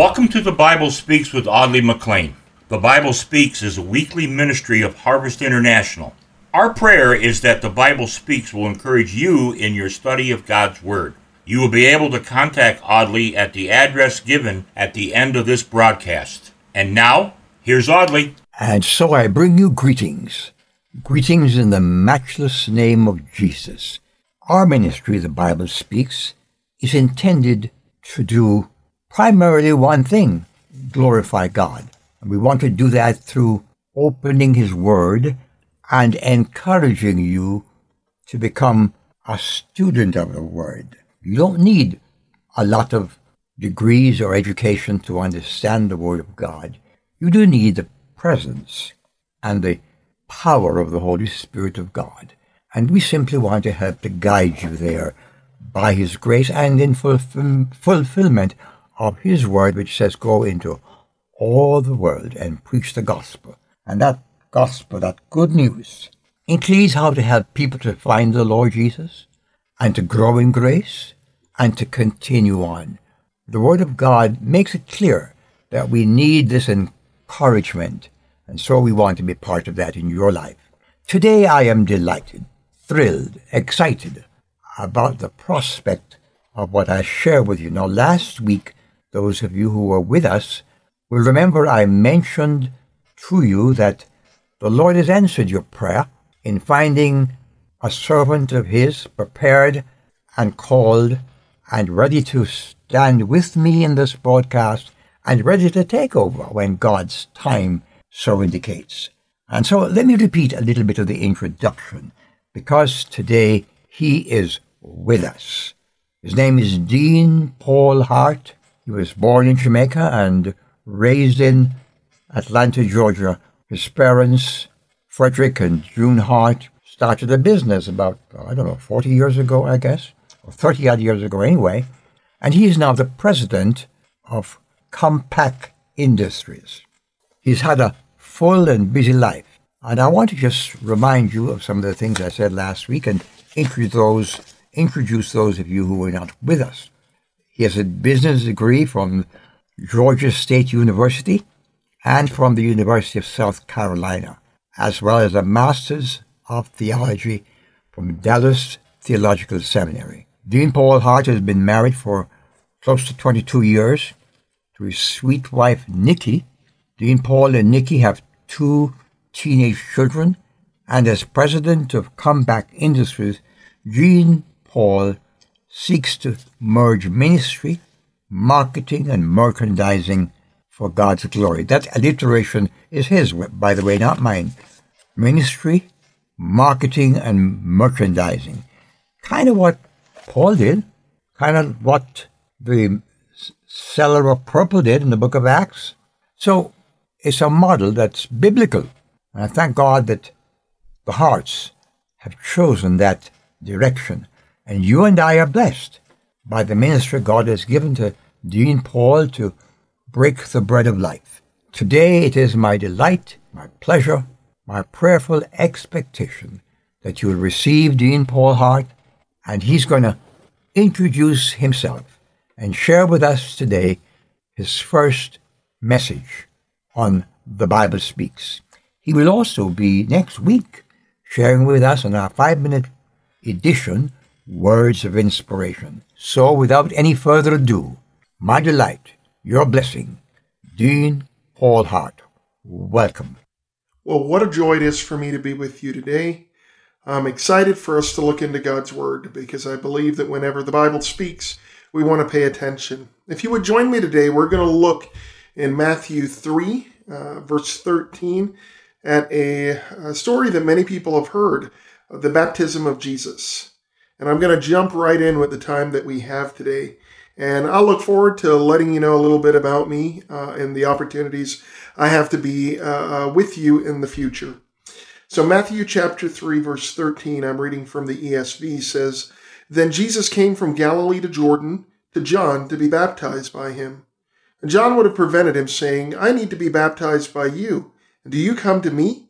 Welcome to the Bible Speaks with Audley McLean. The Bible Speaks is a weekly ministry of Harvest International. Our prayer is that the Bible Speaks will encourage you in your study of God's Word. You will be able to contact Audley at the address given at the end of this broadcast. And now, here's Audley. And so I bring you greetings. Greetings in the matchless name of Jesus. Our ministry, the Bible Speaks, is intended to do primarily one thing glorify God. And we want to do that through opening His Word and encouraging you to become a student of the Word. You don't need a lot of degrees or education to understand the Word of God. You do need the presence and the power of the Holy Spirit of God. And we simply want to help to guide you there by His grace and in fulfillment of His word, which says, Go into all the world and preach the gospel. And that gospel, that good news, includes how to help people to find the Lord Jesus and to grow in grace and to continue on. The Word of God makes it clear that we need this encouragement, and so we want to be part of that in your life. Today I am delighted, thrilled, excited about the prospect of what I share with you. Now, last week, those of you who were with us will remember I mentioned to you that the Lord has answered your prayer in finding a servant of His prepared and called and ready to stand with me in this broadcast and ready to take over when God's time so indicates. And so let me repeat a little bit of the introduction because today he is with us. His name is Dean Paul Hart. He was born in Jamaica and raised in Atlanta, Georgia. His parents, Frederick and June Hart, started a business about, I don't know, 40 years ago, I guess, or 30 odd years ago anyway. And he is now the president of Compaq Industries. He's had a full and busy life. And I want to just remind you of some of the things I said last week and introduce those, introduce those of you who were not with us. He has a business degree from Georgia State University and from the University of South Carolina, as well as a Master's of Theology from Dallas Theological Seminary. Dean Paul Hart has been married for close to 22 years to his sweet wife, Nikki. Dean Paul and Nikki have two teenage children, and as president of Comeback Industries, Dean Paul seeks to merge ministry, marketing, and merchandising for God's glory. That alliteration is his, by the way, not mine. Ministry, marketing, and merchandising. Kind of what Paul did, kind of what the seller of purple did in the book of Acts. So it's a model that's biblical. And I thank God that the Harts have chosen that direction. And you and I are blessed by the ministry God has given to Dean Paul to break the bread of life. Today it is my delight, my pleasure, my prayerful expectation that you will receive Dean Paul Hart, and he's going to introduce himself and share with us today his first message on the Bible Speaks. He will also be next week sharing with us in our five minute edition Words of Inspiration. So, without any further ado, my delight, your blessing, Dean Paul Hart. Welcome. Well, what a joy it is for me to be with you today. I'm excited for us to look into God's Word because I believe that whenever the Bible speaks, we want to pay attention. If you would join me today, we're going to look in Matthew 3, uh, verse 13, at a, a story that many people have heard the baptism of Jesus. And I'm going to jump right in with the time that we have today. And I'll look forward to letting you know a little bit about me uh, and the opportunities I have to be uh, uh with you in the future. So, Matthew chapter 3, verse 13, I'm reading from the ESV, says, Then Jesus came from Galilee to Jordan to John to be baptized by him. And John would have prevented him, saying, I need to be baptized by you, do you come to me?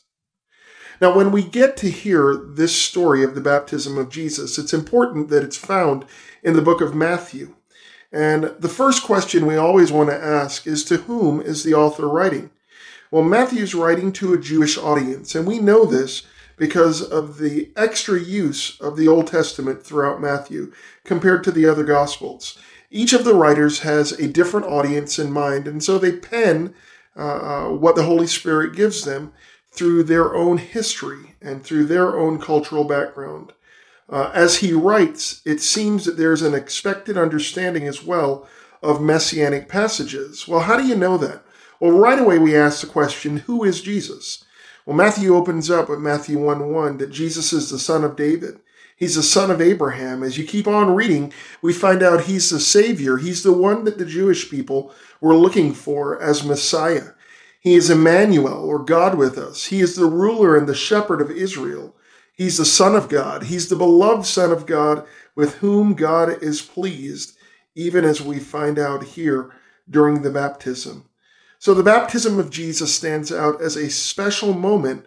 Now, when we get to hear this story of the baptism of Jesus, it's important that it's found in the book of Matthew. And the first question we always want to ask is to whom is the author writing? Well, Matthew's writing to a Jewish audience, and we know this because of the extra use of the Old Testament throughout Matthew compared to the other Gospels. Each of the writers has a different audience in mind, and so they pen uh, uh, what the Holy Spirit gives them through their own history and through their own cultural background. Uh, as he writes, it seems that there's an expected understanding as well of messianic passages. Well, how do you know that? Well, right away we ask the question, who is Jesus? Well, Matthew opens up with Matthew 1 1 that Jesus is the son of David. He's the son of Abraham. As you keep on reading, we find out he's the Savior. He's the one that the Jewish people were looking for as Messiah. He is Emmanuel, or God with us. He is the ruler and the shepherd of Israel. He's the Son of God. He's the beloved Son of God with whom God is pleased, even as we find out here during the baptism. So the baptism of Jesus stands out as a special moment.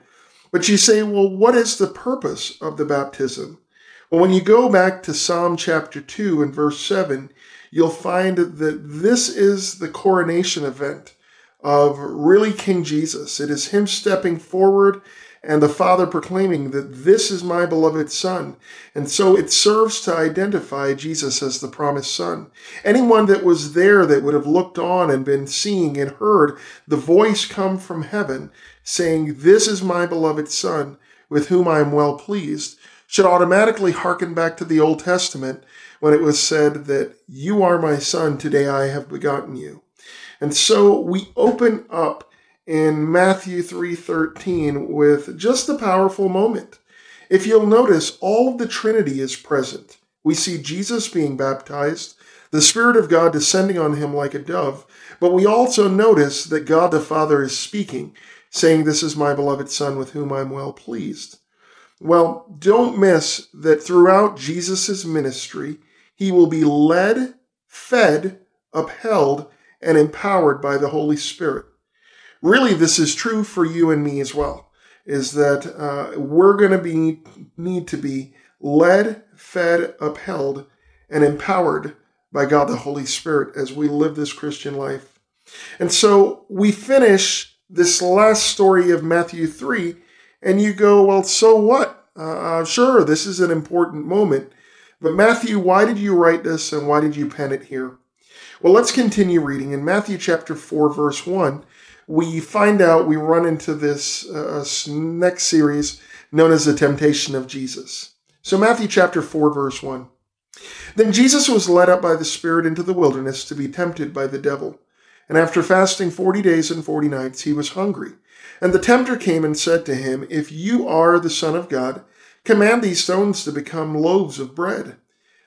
But you say, well, what is the purpose of the baptism? Well, when you go back to Psalm chapter 2 and verse 7, you'll find that this is the coronation event of really King Jesus. It is him stepping forward and the Father proclaiming that this is my beloved Son. And so it serves to identify Jesus as the promised Son. Anyone that was there that would have looked on and been seeing and heard the voice come from heaven saying, This is my beloved Son, with whom I am well pleased, should automatically hearken back to the Old Testament when it was said that you are my son, today I have begotten you. And so we open up in Matthew 3:13 with just a powerful moment. If you'll notice, all of the Trinity is present. We see Jesus being baptized, the Spirit of God descending on him like a dove, but we also notice that God the Father is speaking, saying, This is my beloved Son with whom I'm well pleased. Well, don't miss that throughout Jesus' ministry, he will be led, fed, upheld, and empowered by the Holy Spirit. Really this is true for you and me as well is that uh, we're going to be need to be led fed upheld and empowered by god the holy spirit as we live this christian life. And so we finish this last story of matthew 3 and you go well so what? Uh, uh sure this is an important moment but matthew why did you write this and why did you pen it here well let's continue reading in matthew chapter 4 verse 1 we find out we run into this uh, next series known as the temptation of Jesus. So, Matthew chapter 4, verse 1. Then Jesus was led up by the Spirit into the wilderness to be tempted by the devil. And after fasting forty days and forty nights, he was hungry. And the tempter came and said to him, If you are the Son of God, command these stones to become loaves of bread.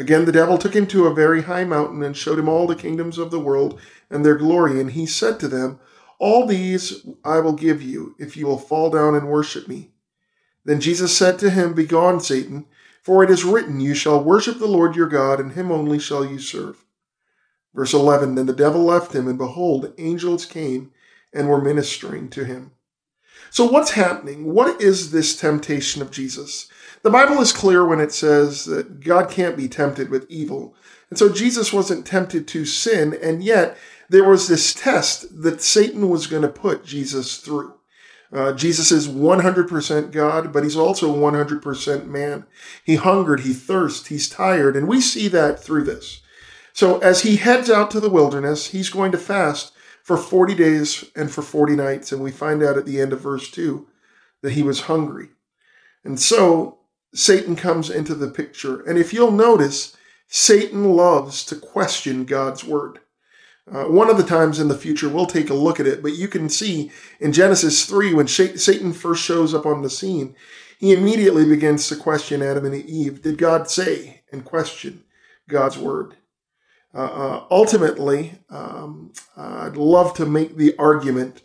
Again, the devil took him to a very high mountain and showed him all the kingdoms of the world and their glory. And he said to them, All these I will give you if you will fall down and worship me. Then Jesus said to him, Begone, Satan, for it is written, You shall worship the Lord your God, and him only shall you serve. Verse 11 Then the devil left him, and behold, angels came and were ministering to him. So, what's happening? What is this temptation of Jesus? The Bible is clear when it says that God can't be tempted with evil. And so Jesus wasn't tempted to sin, and yet there was this test that Satan was going to put Jesus through. Uh, Jesus is 100% God, but he's also 100% man. He hungered, he thirsted, he's tired, and we see that through this. So as he heads out to the wilderness, he's going to fast for 40 days and for 40 nights. And we find out at the end of verse 2 that he was hungry. And so Satan comes into the picture. And if you'll notice, Satan loves to question God's word. Uh, one of the times in the future, we'll take a look at it, but you can see in Genesis 3, when Satan first shows up on the scene, he immediately begins to question Adam and Eve. Did God say? And question God's word. Uh, uh, ultimately, um, I'd love to make the argument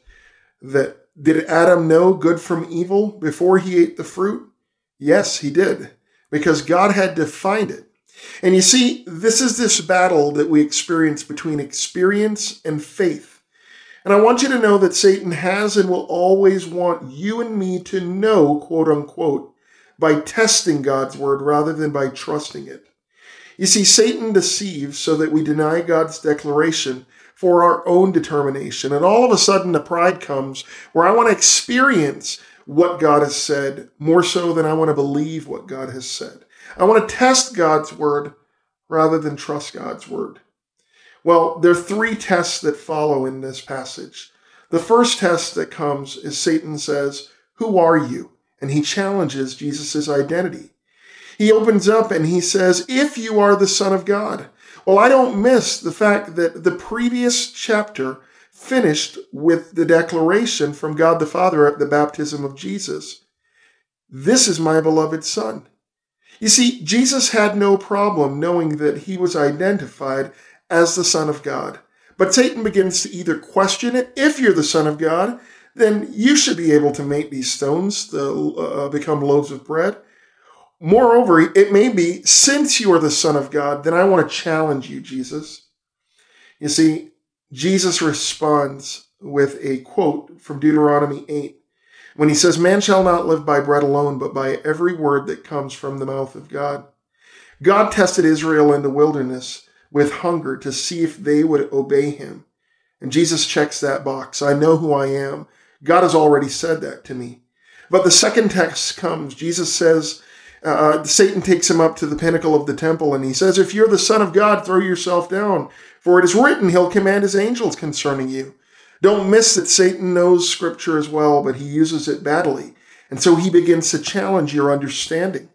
that did Adam know good from evil before he ate the fruit? Yes, he did, because God had defined it. And you see, this is this battle that we experience between experience and faith. And I want you to know that Satan has and will always want you and me to know, quote unquote, by testing God's word rather than by trusting it. You see, Satan deceives so that we deny God's declaration for our own determination. And all of a sudden, the pride comes where I want to experience what God has said more so than I want to believe what God has said. I want to test God's word rather than trust God's word. Well, there are three tests that follow in this passage. The first test that comes is Satan says, Who are you? And he challenges Jesus' identity. He opens up and he says, If you are the Son of God. Well, I don't miss the fact that the previous chapter finished with the declaration from God the Father at the baptism of Jesus This is my beloved Son. You see, Jesus had no problem knowing that he was identified as the Son of God. But Satan begins to either question it. If you're the Son of God, then you should be able to make these stones to, uh, become loaves of bread. Moreover, it may be, since you are the Son of God, then I want to challenge you, Jesus. You see, Jesus responds with a quote from Deuteronomy 8 when he says, Man shall not live by bread alone, but by every word that comes from the mouth of God. God tested Israel in the wilderness with hunger to see if they would obey him. And Jesus checks that box. I know who I am. God has already said that to me. But the second text comes. Jesus says, uh, Satan takes him up to the pinnacle of the temple and he says, If you're the Son of God, throw yourself down, for it is written, He'll command His angels concerning you. Don't miss that Satan knows Scripture as well, but he uses it badly. And so he begins to challenge your understanding.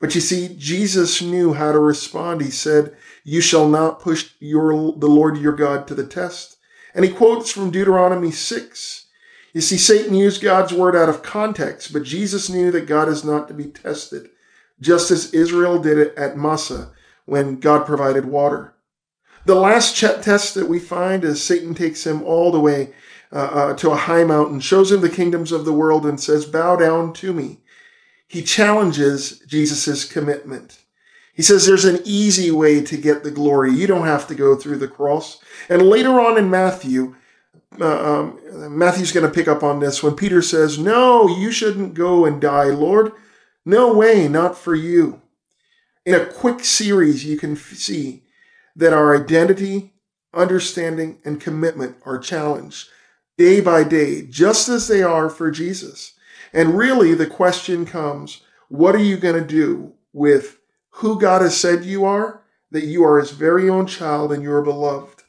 But you see, Jesus knew how to respond. He said, You shall not push your, the Lord your God to the test. And he quotes from Deuteronomy 6. You see, Satan used God's word out of context, but Jesus knew that God is not to be tested, just as Israel did it at Massah when God provided water. The last test that we find is Satan takes him all the way uh, uh, to a high mountain, shows him the kingdoms of the world, and says, Bow down to me. He challenges Jesus' commitment. He says there's an easy way to get the glory. You don't have to go through the cross. And later on in Matthew, uh, um, Matthew's going to pick up on this when Peter says, No, you shouldn't go and die, Lord. No way, not for you. In a quick series, you can see that our identity, understanding, and commitment are challenged day by day, just as they are for Jesus. And really, the question comes what are you going to do with who God has said you are, that you are his very own child and you're beloved?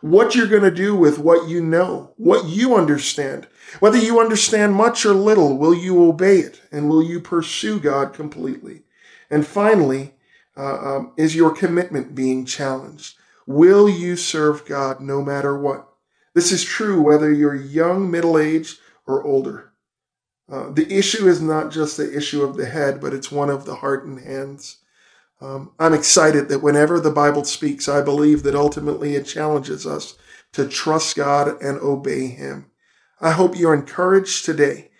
What you're going to do with what you know, what you understand. Whether you understand much or little, will you obey it and will you pursue God completely? And finally, uh, um, is your commitment being challenged? Will you serve God no matter what? This is true whether you're young, middle aged, or older. Uh, the issue is not just the issue of the head, but it's one of the heart and hands. Um, I'm excited that whenever the Bible speaks, I believe that ultimately it challenges us to trust God and obey Him. I hope you're encouraged today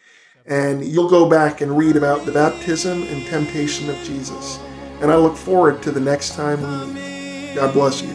and you'll go back and read about the baptism and temptation of Jesus. And I look forward to the next time we meet. God bless you.